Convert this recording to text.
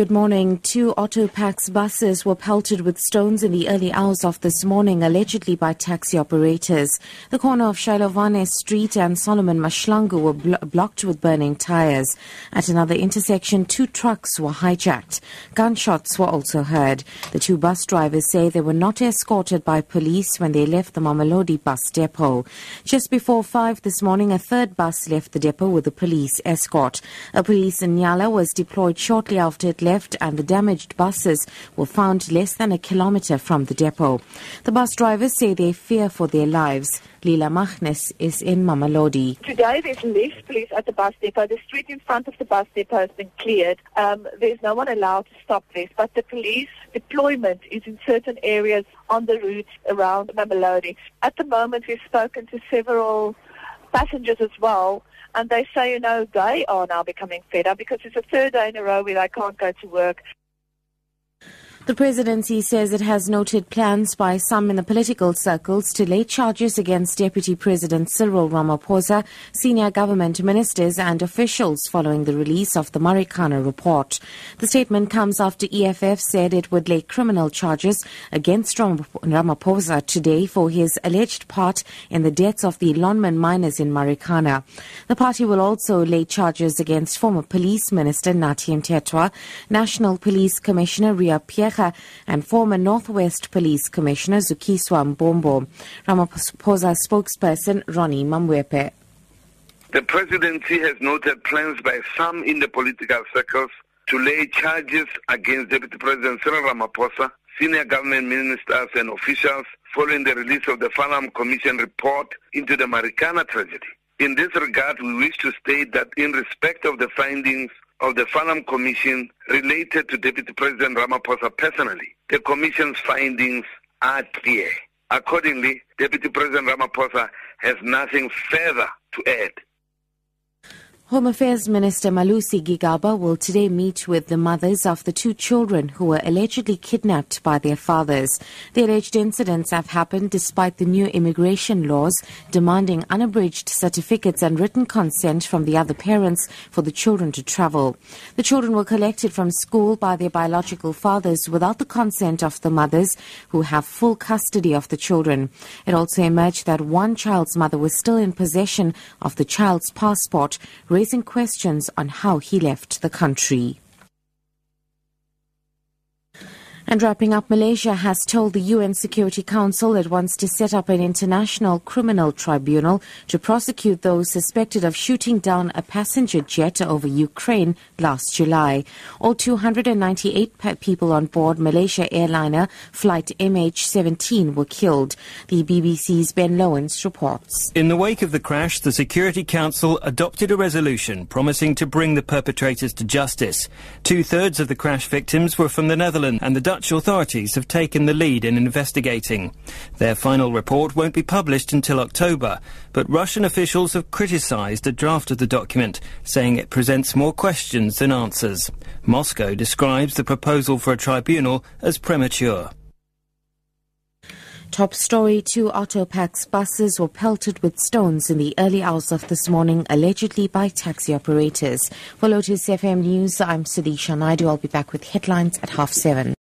Good morning. Two Autopax buses were pelted with stones in the early hours of this morning, allegedly by taxi operators. The corner of Shailovane Street and Solomon Mahlangu were blo- blocked with burning tires. At another intersection, two trucks were hijacked. Gunshots were also heard. The two bus drivers say they were not escorted by police when they left the Mamelodi bus depot. Just before five this morning, a third bus left the depot with a police escort. A police in Nyala was deployed shortly after it left left and the damaged buses were found less than a kilometer from the depot. The bus drivers say they fear for their lives. Lila Machnes is in Mamelodi. Today there's less police at the bus depot. The street in front of the bus depot has been cleared. Um, there's no one allowed to stop this, but the police deployment is in certain areas on the route around Mamelodi. At the moment we've spoken to several passengers as well and they say, you know, they are now becoming fed up because it's a third day in a row where they can't go to work. The presidency says it has noted plans by some in the political circles to lay charges against Deputy President Cyril Ramaphosa, senior government ministers and officials following the release of the Marikana report. The statement comes after EFF said it would lay criminal charges against Ramaphosa today for his alleged part in the deaths of the Lonmin miners in Marikana. The party will also lay charges against former police minister Nathi Mthethwa, National Police Commissioner Riah Phiyega And former Northwest Police Commissioner Zukiswa Mbombo. Ramaphosa spokesperson Ronnie Mamoepa. The presidency has noted plans by some in the political circles to lay charges against Deputy President Cyril Ramaphosa, senior government ministers and officials following the release of the Farlam Commission report into the Marikana tragedy. In this regard, we wish to state that in respect of the findings of the Farlam Commission related to Deputy President Ramaphosa personally, the Commission's findings are clear. Accordingly, Deputy President Ramaphosa has nothing further to add. Home Affairs Minister Malusi Gigaba will today meet with the mothers of the two children who were allegedly kidnapped by their fathers. The alleged incidents have happened despite the new immigration laws demanding unabridged certificates and written consent from the other parents for the children to travel. The children were collected from school by their biological fathers without the consent of the mothers who have full custody of the children. It also emerged that one child's mother was still in possession of the child's passport raising questions on how he left the country. And wrapping up, Malaysia has told the UN Security Council it wants to set up an international criminal tribunal to prosecute those suspected of shooting down a passenger jet over Ukraine last July. All 298 people on board Malaysia airliner flight MH17 were killed. The BBC's Ben Lowens reports. In the wake of the crash, the Security Council adopted a resolution promising to bring the perpetrators to justice. Two thirds of the crash victims were from the Netherlands and the Dutch Dutch authorities have taken the lead in investigating. Their final report won't be published until October, but Russian officials have criticised a draft of the document, saying it presents more questions than answers. Moscow describes the proposal for a tribunal as premature. Top story two Autopax buses were pelted with stones in the early hours of this morning, allegedly by taxi operators. For Lotus FM News, I'm Sudisha Naidu. I'll be back with headlines at half seven.